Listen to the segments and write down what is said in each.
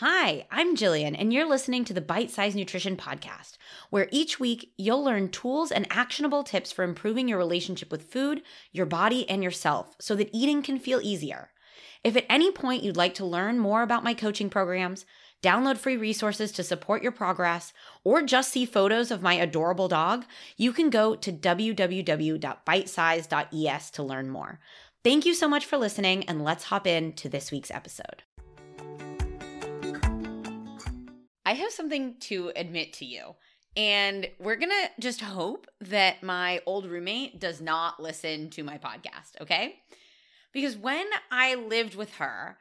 Hi, I'm Jillian, and you're listening to the Bite Size Nutrition Podcast, where each week you'll learn tools and actionable tips for improving your relationship with food, your body, and yourself so that eating can feel easier. If at any point you'd like to learn more about my coaching programs, download free resources to support your progress, or just see photos of my adorable dog, you can go to www.bitesize.es to learn more. Thank you so much for listening, and let's hop in to this week's episode. I have something to admit to you. And we're going to just hope that my old roommate does not listen to my podcast, okay? Because when I lived with her,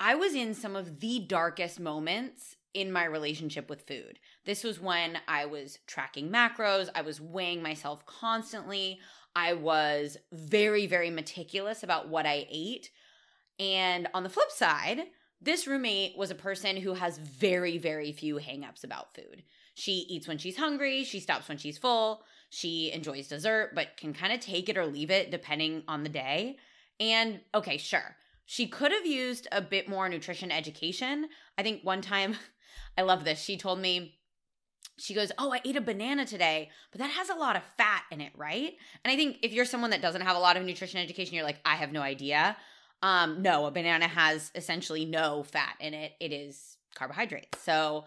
I was in some of the darkest moments in my relationship with food. This was when I was tracking macros, I was weighing myself constantly, I was very, very meticulous about what I ate. And on the flip side, this roommate was a person who has very, very few hangups about food. She eats when she's hungry, she stops when she's full, she enjoys dessert, but can kind of take it or leave it depending on the day. And okay, sure, she could have used a bit more nutrition education. I think one time, I love this, she told me, she goes, Oh, I ate a banana today, but that has a lot of fat in it, right? And I think if you're someone that doesn't have a lot of nutrition education, you're like, I have no idea. Um, no, a banana has essentially no fat in it. It is carbohydrates. So,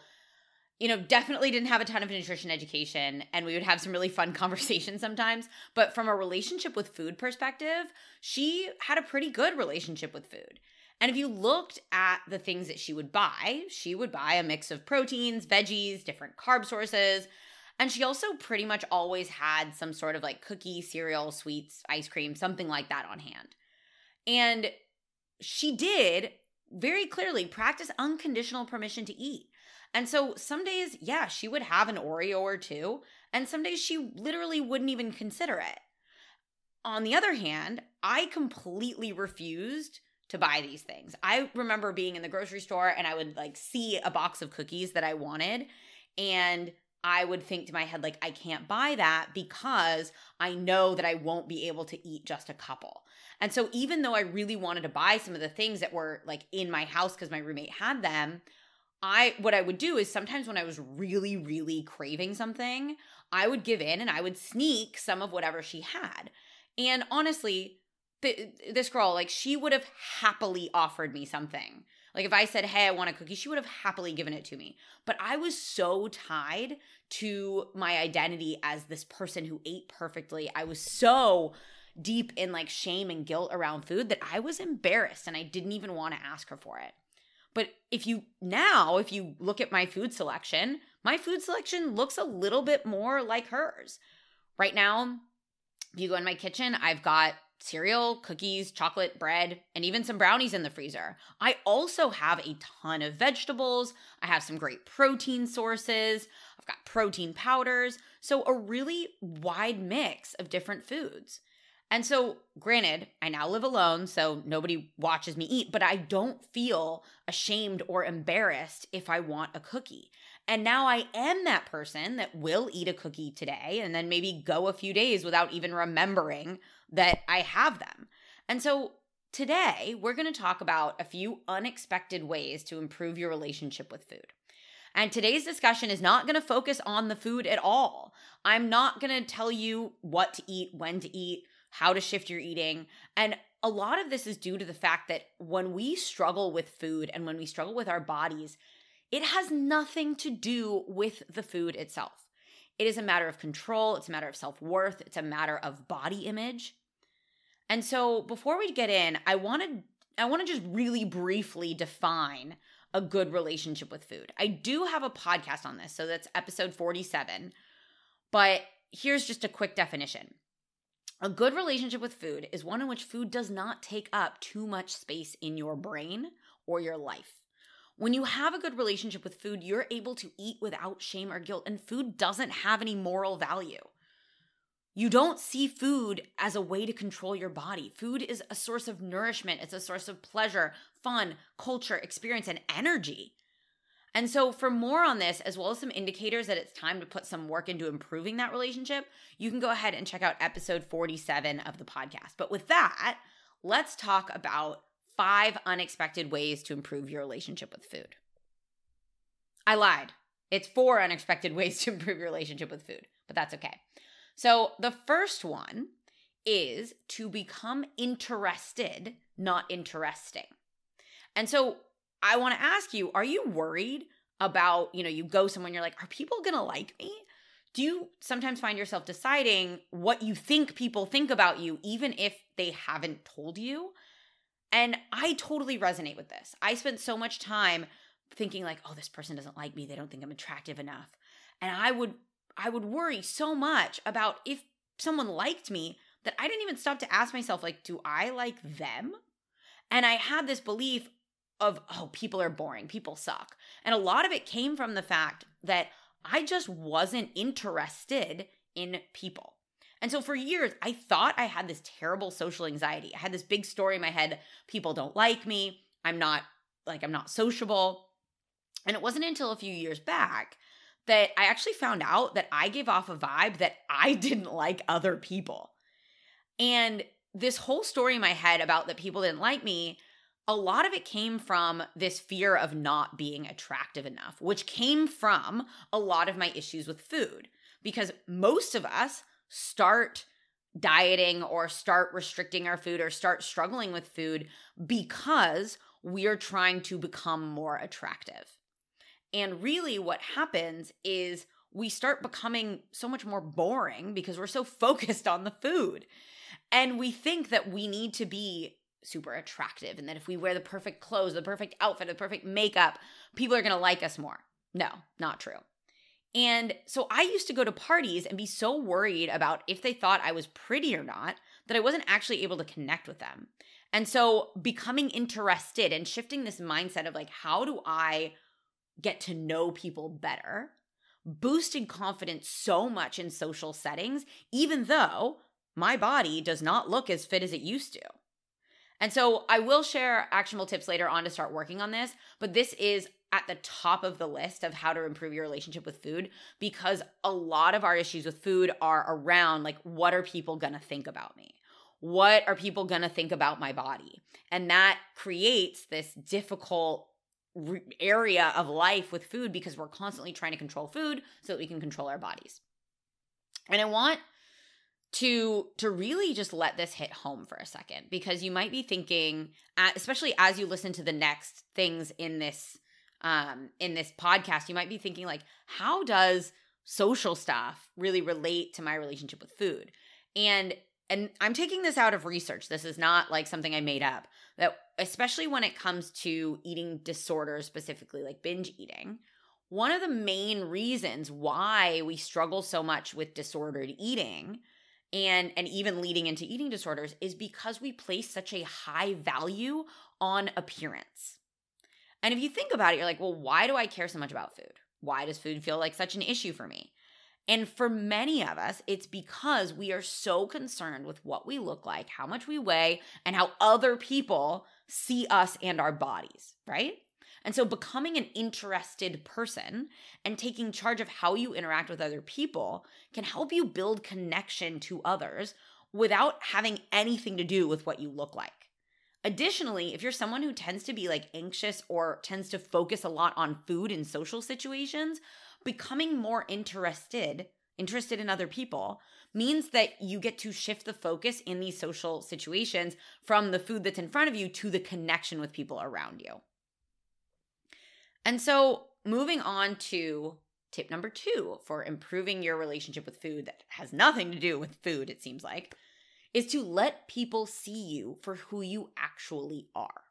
you know, definitely didn't have a ton of nutrition education and we would have some really fun conversations sometimes. But from a relationship with food perspective, she had a pretty good relationship with food. And if you looked at the things that she would buy, she would buy a mix of proteins, veggies, different carb sources. And she also pretty much always had some sort of like cookie, cereal, sweets, ice cream, something like that on hand. And she did very clearly practice unconditional permission to eat. And so some days, yeah, she would have an Oreo or two, and some days she literally wouldn't even consider it. On the other hand, I completely refused to buy these things. I remember being in the grocery store and I would like see a box of cookies that I wanted and I would think to my head like I can't buy that because I know that I won't be able to eat just a couple. And so even though I really wanted to buy some of the things that were like in my house cuz my roommate had them, I what I would do is sometimes when I was really really craving something, I would give in and I would sneak some of whatever she had. And honestly, this girl like she would have happily offered me something. Like if I said, "Hey, I want a cookie," she would have happily given it to me. But I was so tied to my identity as this person who ate perfectly. I was so deep in like shame and guilt around food that I was embarrassed and I didn't even want to ask her for it. But if you now, if you look at my food selection, my food selection looks a little bit more like hers. Right now, if you go in my kitchen, I've got cereal, cookies, chocolate, bread, and even some brownies in the freezer. I also have a ton of vegetables. I have some great protein sources. I've got protein powders. So, a really wide mix of different foods. And so, granted, I now live alone, so nobody watches me eat, but I don't feel ashamed or embarrassed if I want a cookie. And now I am that person that will eat a cookie today and then maybe go a few days without even remembering that I have them. And so, today we're going to talk about a few unexpected ways to improve your relationship with food. And today's discussion is not going to focus on the food at all. I'm not going to tell you what to eat, when to eat how to shift your eating. And a lot of this is due to the fact that when we struggle with food and when we struggle with our bodies, it has nothing to do with the food itself. It is a matter of control, it's a matter of self worth, it's a matter of body image. And so before we get in, I want to I want to just really briefly define a good relationship with food. I do have a podcast on this, so that's episode 47. But here's just a quick definition. A good relationship with food is one in which food does not take up too much space in your brain or your life. When you have a good relationship with food, you're able to eat without shame or guilt, and food doesn't have any moral value. You don't see food as a way to control your body. Food is a source of nourishment, it's a source of pleasure, fun, culture, experience, and energy. And so, for more on this, as well as some indicators that it's time to put some work into improving that relationship, you can go ahead and check out episode 47 of the podcast. But with that, let's talk about five unexpected ways to improve your relationship with food. I lied. It's four unexpected ways to improve your relationship with food, but that's okay. So the first one is to become interested, not interesting. And so I want to ask you, are you worried about, you know, you go somewhere and you're like, are people going to like me? Do you sometimes find yourself deciding what you think people think about you, even if they haven't told you? And I totally resonate with this. I spent so much time thinking like, oh, this person doesn't like me. They don't think I'm attractive enough. And I would I would worry so much about if someone liked me that I didn't even stop to ask myself like, do I like them? And I had this belief of, oh, people are boring, people suck. And a lot of it came from the fact that I just wasn't interested in people. And so for years, I thought I had this terrible social anxiety. I had this big story in my head people don't like me. I'm not like, I'm not sociable. And it wasn't until a few years back that I actually found out that I gave off a vibe that I didn't like other people. And this whole story in my head about that people didn't like me, a lot of it came from this fear of not being attractive enough, which came from a lot of my issues with food. Because most of us start dieting or start restricting our food or start struggling with food because we're trying to become more attractive. And really, what happens is we start becoming so much more boring because we're so focused on the food. And we think that we need to be super attractive and that if we wear the perfect clothes, the perfect outfit, the perfect makeup, people are going to like us more. No, not true. And so I used to go to parties and be so worried about if they thought I was pretty or not that I wasn't actually able to connect with them. And so becoming interested and shifting this mindset of like, how do I get to know people better, boosted confidence so much in social settings, even though my body does not look as fit as it used to. And so I will share actionable tips later on to start working on this, but this is at the top of the list of how to improve your relationship with food because a lot of our issues with food are around like, what are people gonna think about me? What are people gonna think about my body? And that creates this difficult area of life with food because we're constantly trying to control food so that we can control our bodies. And I want to to really just let this hit home for a second because you might be thinking especially as you listen to the next things in this um in this podcast you might be thinking like how does social stuff really relate to my relationship with food? And and I'm taking this out of research. This is not like something I made up that especially when it comes to eating disorders, specifically like binge eating, one of the main reasons why we struggle so much with disordered eating and and even leading into eating disorders is because we place such a high value on appearance. And if you think about it, you're like, well, why do I care so much about food? Why does food feel like such an issue for me? And for many of us, it's because we are so concerned with what we look like, how much we weigh, and how other people see us and our bodies, right? And so becoming an interested person and taking charge of how you interact with other people can help you build connection to others without having anything to do with what you look like. Additionally, if you're someone who tends to be like anxious or tends to focus a lot on food in social situations, becoming more interested interested in other people means that you get to shift the focus in these social situations from the food that's in front of you to the connection with people around you. And so, moving on to tip number 2 for improving your relationship with food that has nothing to do with food it seems like is to let people see you for who you actually are.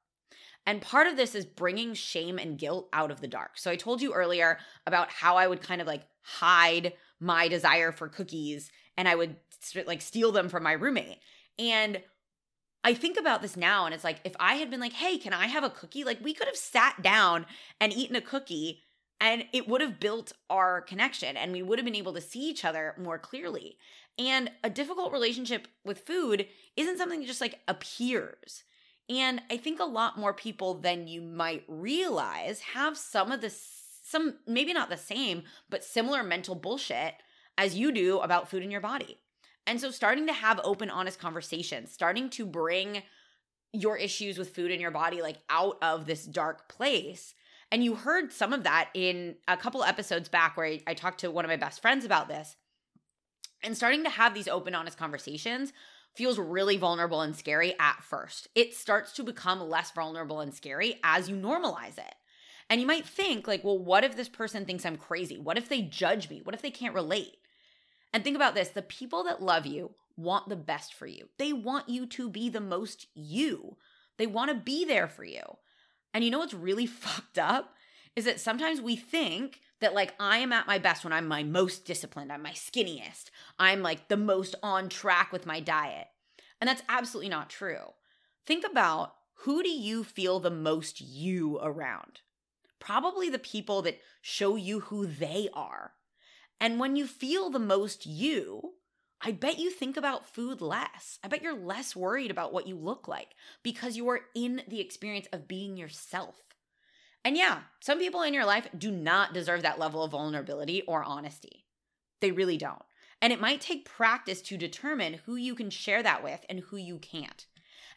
And part of this is bringing shame and guilt out of the dark. So I told you earlier about how I would kind of like hide my desire for cookies and I would like steal them from my roommate. And I think about this now and it's like if I had been like, "Hey, can I have a cookie?" like we could have sat down and eaten a cookie and it would have built our connection and we would have been able to see each other more clearly. And a difficult relationship with food isn't something that just like appears. And I think a lot more people than you might realize have some of the some maybe not the same, but similar mental bullshit as you do about food in your body. And so starting to have open honest conversations, starting to bring your issues with food in your body like out of this dark place And you heard some of that in a couple episodes back where I, I talked to one of my best friends about this. And starting to have these open, honest conversations feels really vulnerable and scary at first. It starts to become less vulnerable and scary as you normalize it. And you might think, like, well, what if this person thinks I'm crazy? What if they judge me? What if they can't relate? And think about this the people that love you want the best for you. They want you to be the most you. They want to be there for you. And you know what's really fucked up? Is that sometimes we think that like I am at my best when I'm my most disciplined, I'm my skinniest, I'm like the most on track with my diet. And that's absolutely not true. Think about who do you feel the most you around? Probably the people that show you who they are. And when you feel the most you, I bet you think about food less. I bet you're less worried about what you look like because you are in the experience of being yourself. And yeah, some people in your life do not deserve that level of vulnerability or honesty. They really don't. And it might take practice to determine who you can share that with and who you can't.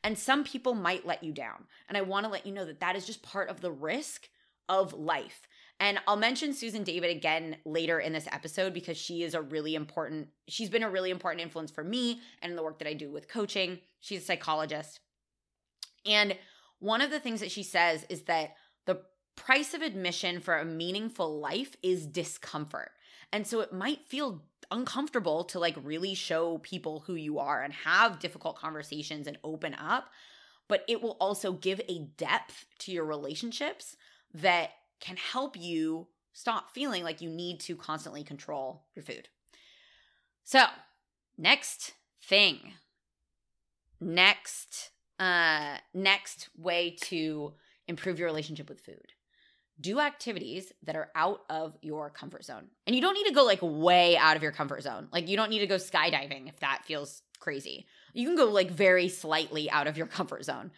And some people might let you down. And I want to let you know that that is just part of the risk of life. And I'll mention Susan David again later in this episode because she is a really important, she's been a really important influence for me and in the work that I do with coaching. She's a psychologist. And one of the things that she says is that the price of admission for a meaningful life is discomfort. And so it might feel uncomfortable to like really show people who you are and have difficult conversations and open up, but it will also give a depth to your relationships that can help you stop feeling like you need to constantly control your food. So, next thing. Next uh next way to improve your relationship with food. Do activities that are out of your comfort zone. And you don't need to go like way out of your comfort zone. Like you don't need to go skydiving if that feels crazy. You can go like very slightly out of your comfort zone.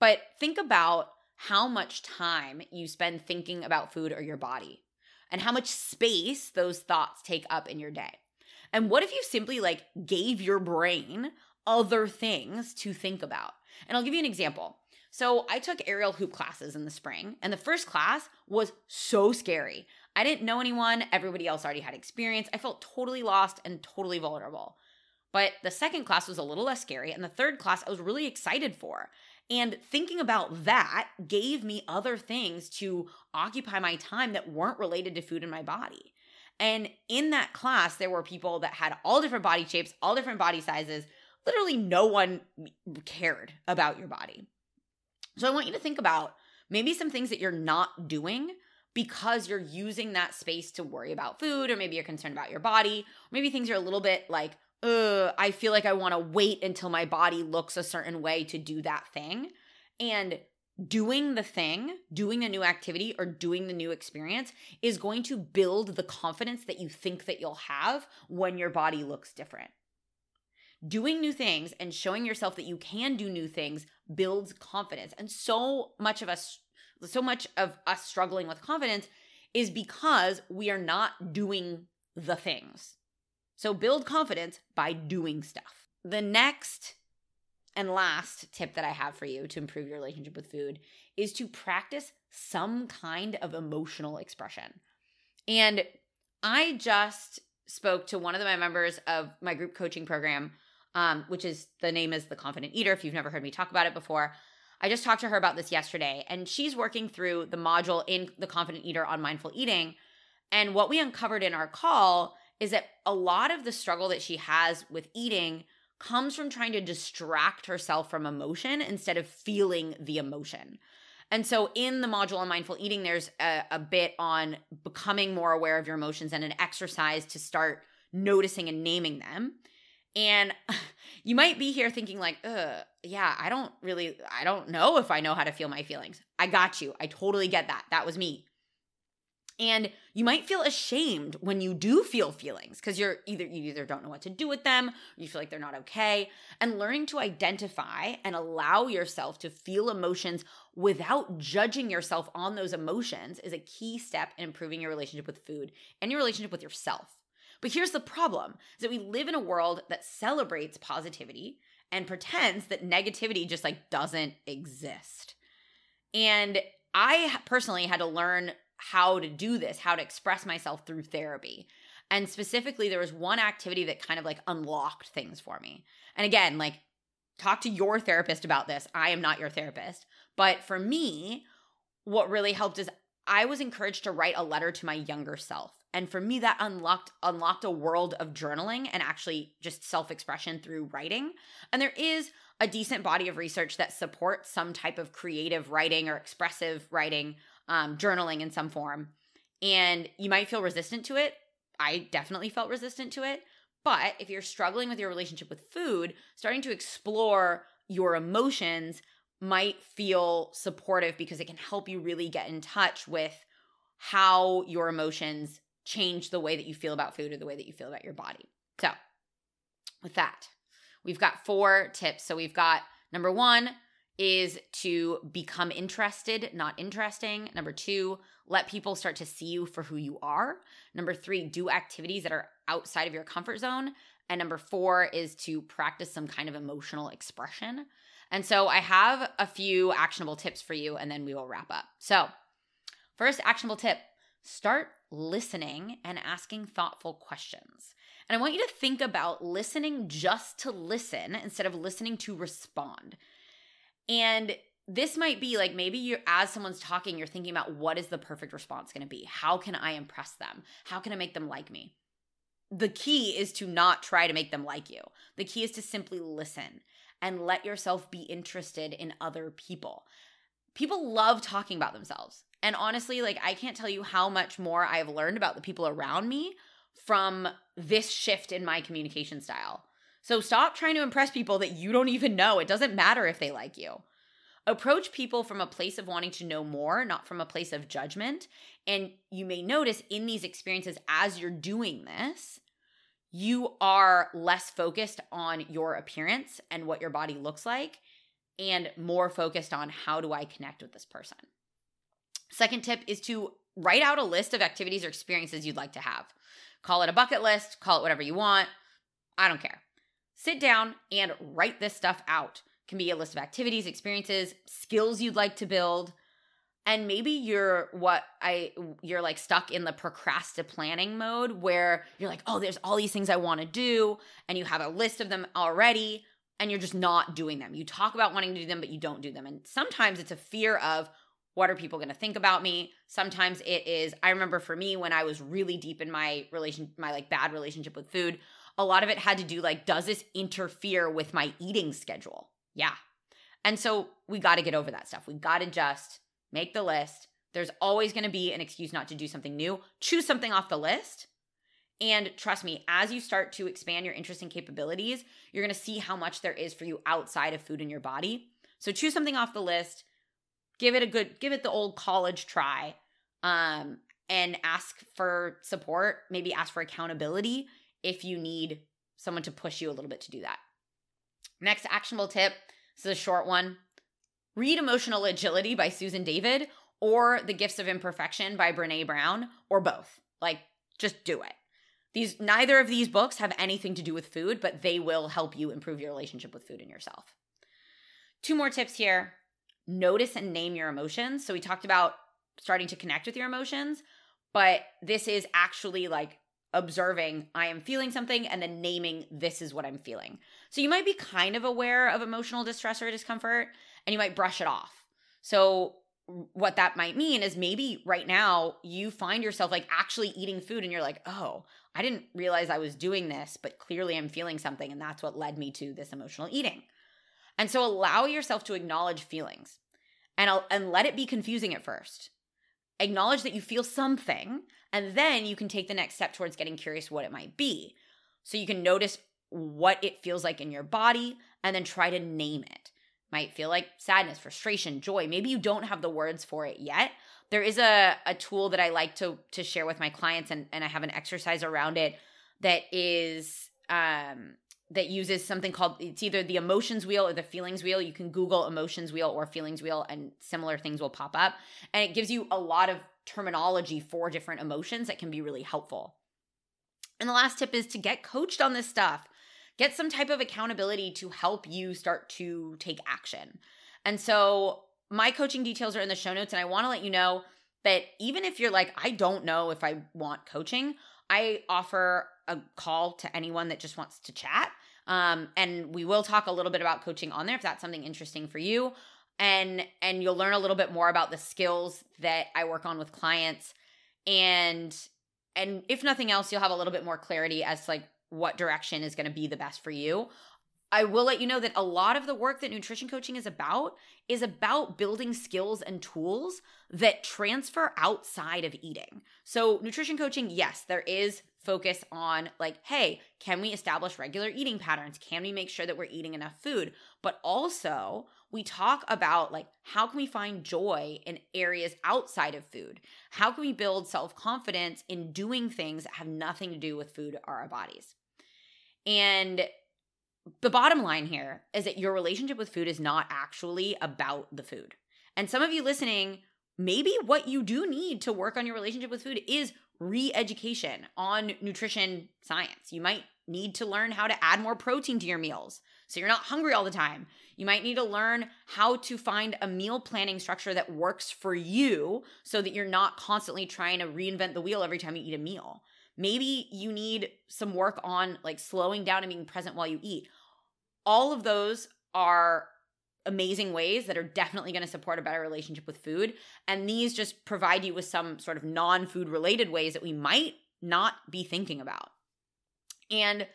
But think about how much time you spend thinking about food or your body and how much space those thoughts take up in your day. And what if you simply like gave your brain other things to think about? And I'll give you an example. So I took aerial hoop classes in the spring, and the first class was so scary. I didn't know anyone, everybody else already had experience. I felt totally lost and totally vulnerable. But the second class was a little less scary, and the third class I was really excited for. And thinking about that gave me other things to occupy my time that weren't related to food in my body. And in that class, there were people that had all different body shapes, all different body sizes. Literally, no one cared about your body. So I want you to think about maybe some things that you're not doing because you're using that space to worry about food, or maybe you're concerned about your body, maybe things are a little bit like uh, I feel like I want to wait until my body looks a certain way to do that thing. And doing the thing, doing the new activity or doing the new experience is going to build the confidence that you think that you'll have when your body looks different. Doing new things and showing yourself that you can do new things builds confidence. And so much of us so much of us struggling with confidence is because we are not doing the things. So build confidence by doing stuff. The next and last tip that I have for you to improve your relationship with food is to practice some kind of emotional expression. And I just spoke to one of my members of my group coaching program, um, which is the name is The Confident Eater. If you've never heard me talk about it before, I just talked to her about this yesterday, and she's working through the module in The Confident Eater on mindful eating. And what we uncovered in our call is that a lot of the struggle that she has with eating comes from trying to distract herself from emotion instead of feeling the emotion. And so, in the module on mindful eating, there's a, a, bit on becoming more aware of your emotions and an exercise to start noticing and naming them. And you might be here thinking, like, yeah, I don't really, I don't know if I know how to feel my feelings. I got you. I totally get that. That was me. And you might feel ashamed when you do feel feelings because you're either you either don't know what to do with them, you feel like they're not okay. And learning to identify and allow yourself to feel emotions without judging yourself on those emotions is a key step in improving your relationship with food and your relationship with yourself. But here's the problem is that we live in a world that celebrates positivity and pretends that negativity just like doesn't exist. And I personally had to learn how to do this, how to express myself through therapy. And specifically, there was one activity that kind of like unlocked things for me. And again, like, talk to your therapist about this. I am not your therapist. But for me, what really helped is I was encouraged to write a letter to my younger self. And for me, that unlocked unlocked a world of journaling and actually just self-expression through writing. And there is a decent body of research that supports some type of creative writing or expressive writing, um, journaling in some form. And you might feel resistant to it. I definitely felt resistant to it. But if you're struggling with your relationship with food, starting to explore your emotions might feel supportive because it can help you really get in touch with how your emotions change the way that you feel about food or the way that you feel about your body. So, with that, we've got four tips. So, we've got number one is to become interested, not interesting. Number two, let people start to see you for who you are. Number three, do activities that are outside of your comfort zone. And number four is to practice some kind of emotional expression. And so I have a few actionable tips for you, and then we will wrap up. So, first actionable tip start listening and asking thoughtful questions. And I want you to think about listening just to listen instead of listening to respond. And this might be like maybe you're as someone's talking, you're thinking about what is the perfect response going to be? How can I impress them? How can I make them like me? The key is to not try to make them like you. The key is to simply listen and let yourself be interested in other people. People love talking about themselves. And honestly, like I can't tell you how much more I've learned about the people around me from this shift in my communication style. So stop trying to impress people that you don't even know. It doesn't matter if they like you. Approach people from a place of wanting to know more, not from a place of judgment. And you may notice in these experiences, as you're doing this, you are less focused on your appearance and what your body looks like and more focused on how do I connect with this person. Second tip is to write out a list of activities or experiences you'd like to have. Call it a bucket list, call it whatever you want. I don't care. Sit down and write this stuff out. It can be a list of activities, experiences, skills you'd like to build, and maybe you're what i you're like stuck in the procrastinate planning mode where you're like oh there's all these things i want to do and you have a list of them already and you're just not doing them. You talk about wanting to do them but you don't do them. And sometimes it's a fear of what are people going to think about me? Sometimes it is i remember for me when i was really deep in my relation my like bad relationship with food a lot of it had to do like does this interfere with my eating schedule yeah and so we got to get over that stuff we got to just make the list. There's always going to be an excuse not to do something new. Choose something off the list. And trust me, as you start to expand your interest and capabilities, you're going to see how much there is for you outside of food in your body. So choose something off the list. Give it a good, give it the old college try. Um, and ask for support, maybe ask for accountability if you need someone to push you a little bit to do that. Next actionable tip this is a short one Read Emotional Agility by Susan David or The Gifts of Imperfection by Brene Brown or both. Like, just do it. These neither of these books have anything to do with food, but they will help you improve your relationship with food and yourself. Two more tips here. Notice and name your emotions. So we talked about starting to connect with your emotions, but this is actually like observing I am feeling something and then naming this is what I'm feeling. So you might be kind of aware of emotional distress or discomfort and you might brush it off. So what that might mean is maybe right now you find yourself like actually eating food and you're like, "Oh, I didn't realize I was doing this, but clearly I'm feeling something and that's what led me to this emotional eating." And so allow yourself to acknowledge feelings and and let it be confusing at first. Acknowledge that you feel something and then you can take the next step towards getting curious what it might be. So you can notice what it feels like in your body and then try to name it might feel like sadness, frustration, joy. Maybe you don't have the words for it yet. There is a, a tool that I like to to share with my clients and, and I have an exercise around it that is um that uses something called it's either the emotions wheel or the feelings wheel. You can Google emotions wheel or feelings wheel and similar things will pop up. And it gives you a lot of terminology for different emotions that can be really helpful. And the last tip is to get coached on this stuff get some type of accountability to help you start to take action. And so my coaching details are in the show notes. And I want to let you know that even if you're like, I don't know if I want coaching, I offer a call to anyone that just wants to chat. Um, and we will talk a little bit about coaching on there if that's something interesting for you. And and you'll learn a little bit more about the skills that I work on with clients. And and if nothing else, you'll have a little bit more clarity as to like what direction is going to be the best for you. I will let you know that a lot of the work that nutrition coaching is about is about building skills and tools that transfer outside of eating. So, nutrition coaching, yes, there is focus on like, hey, can we establish regular eating patterns? Can we make sure that we're eating enough food? But also, we talk about like how can we find joy in areas outside of food? How can we build self-confidence in doing things that have nothing to do with food or our bodies? And the bottom line here is that your relationship with food is not actually about the food. And some of you listening, maybe what you do need to work on your relationship with food is re education on nutrition science. You might need to learn how to add more protein to your meals so you're not hungry all the time. You might need to learn how to find a meal planning structure that works for you so that you're not constantly trying to reinvent the wheel every time you eat a meal. Maybe you need some work on like slowing down and being present while you eat. All of those are amazing ways that are definitely going to support a better relationship with food. And these just provide you with some sort of non food related ways that we might not be thinking about. And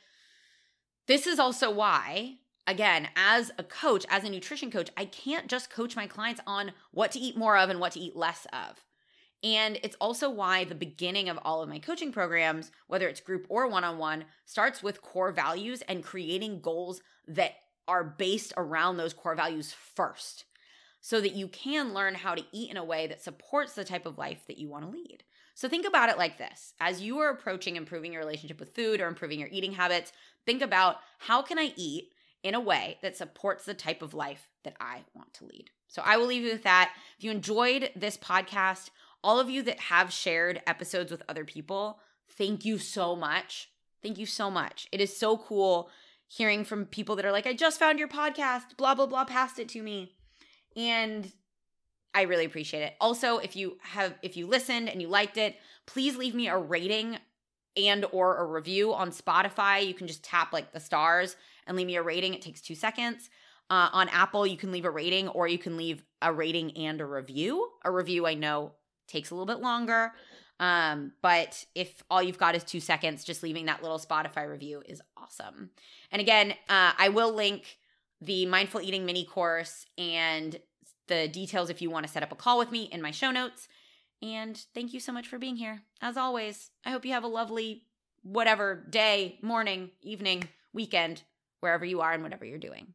this is also why, again, as a coach, as a nutrition coach, I can't just coach my clients on what to eat more of and what to eat less of. And it's also why the beginning of all of my coaching programs, whether it's group or one on one, starts with core values and creating goals that are based around those core values first so that you can learn how to eat in a way that supports the type of life that you want to lead. So think about it like this. As you are approaching improving your relationship with food or improving your eating habits, think about how can I eat in a way that supports the type of life that I want to lead. So I will leave you with that. If you enjoyed this podcast, all of you that have shared episodes with other people, thank you so much. Thank you so much. It is so cool hearing from people that are like, I just found your podcast, blah, blah, blah, passed it to me. And I really appreciate it. Also, if you have if you listened and you liked it, please leave me a rating and or a review on Spotify. You can just tap like the stars and leave me a rating. It takes 2 seconds. Uh, on Apple, you can leave a rating or you can leave a rating and a review. A review I know takes a little bit longer. Um, but if all you've got is two seconds, just leaving that little Spotify review is awesome. And again, uh, I will link the mindful eating mini course and the details if you want to set up a call with me in my show notes. And thank you so much for being here. As always, I hope you have a lovely whatever day, morning, evening, weekend, wherever you are and whatever you're doing.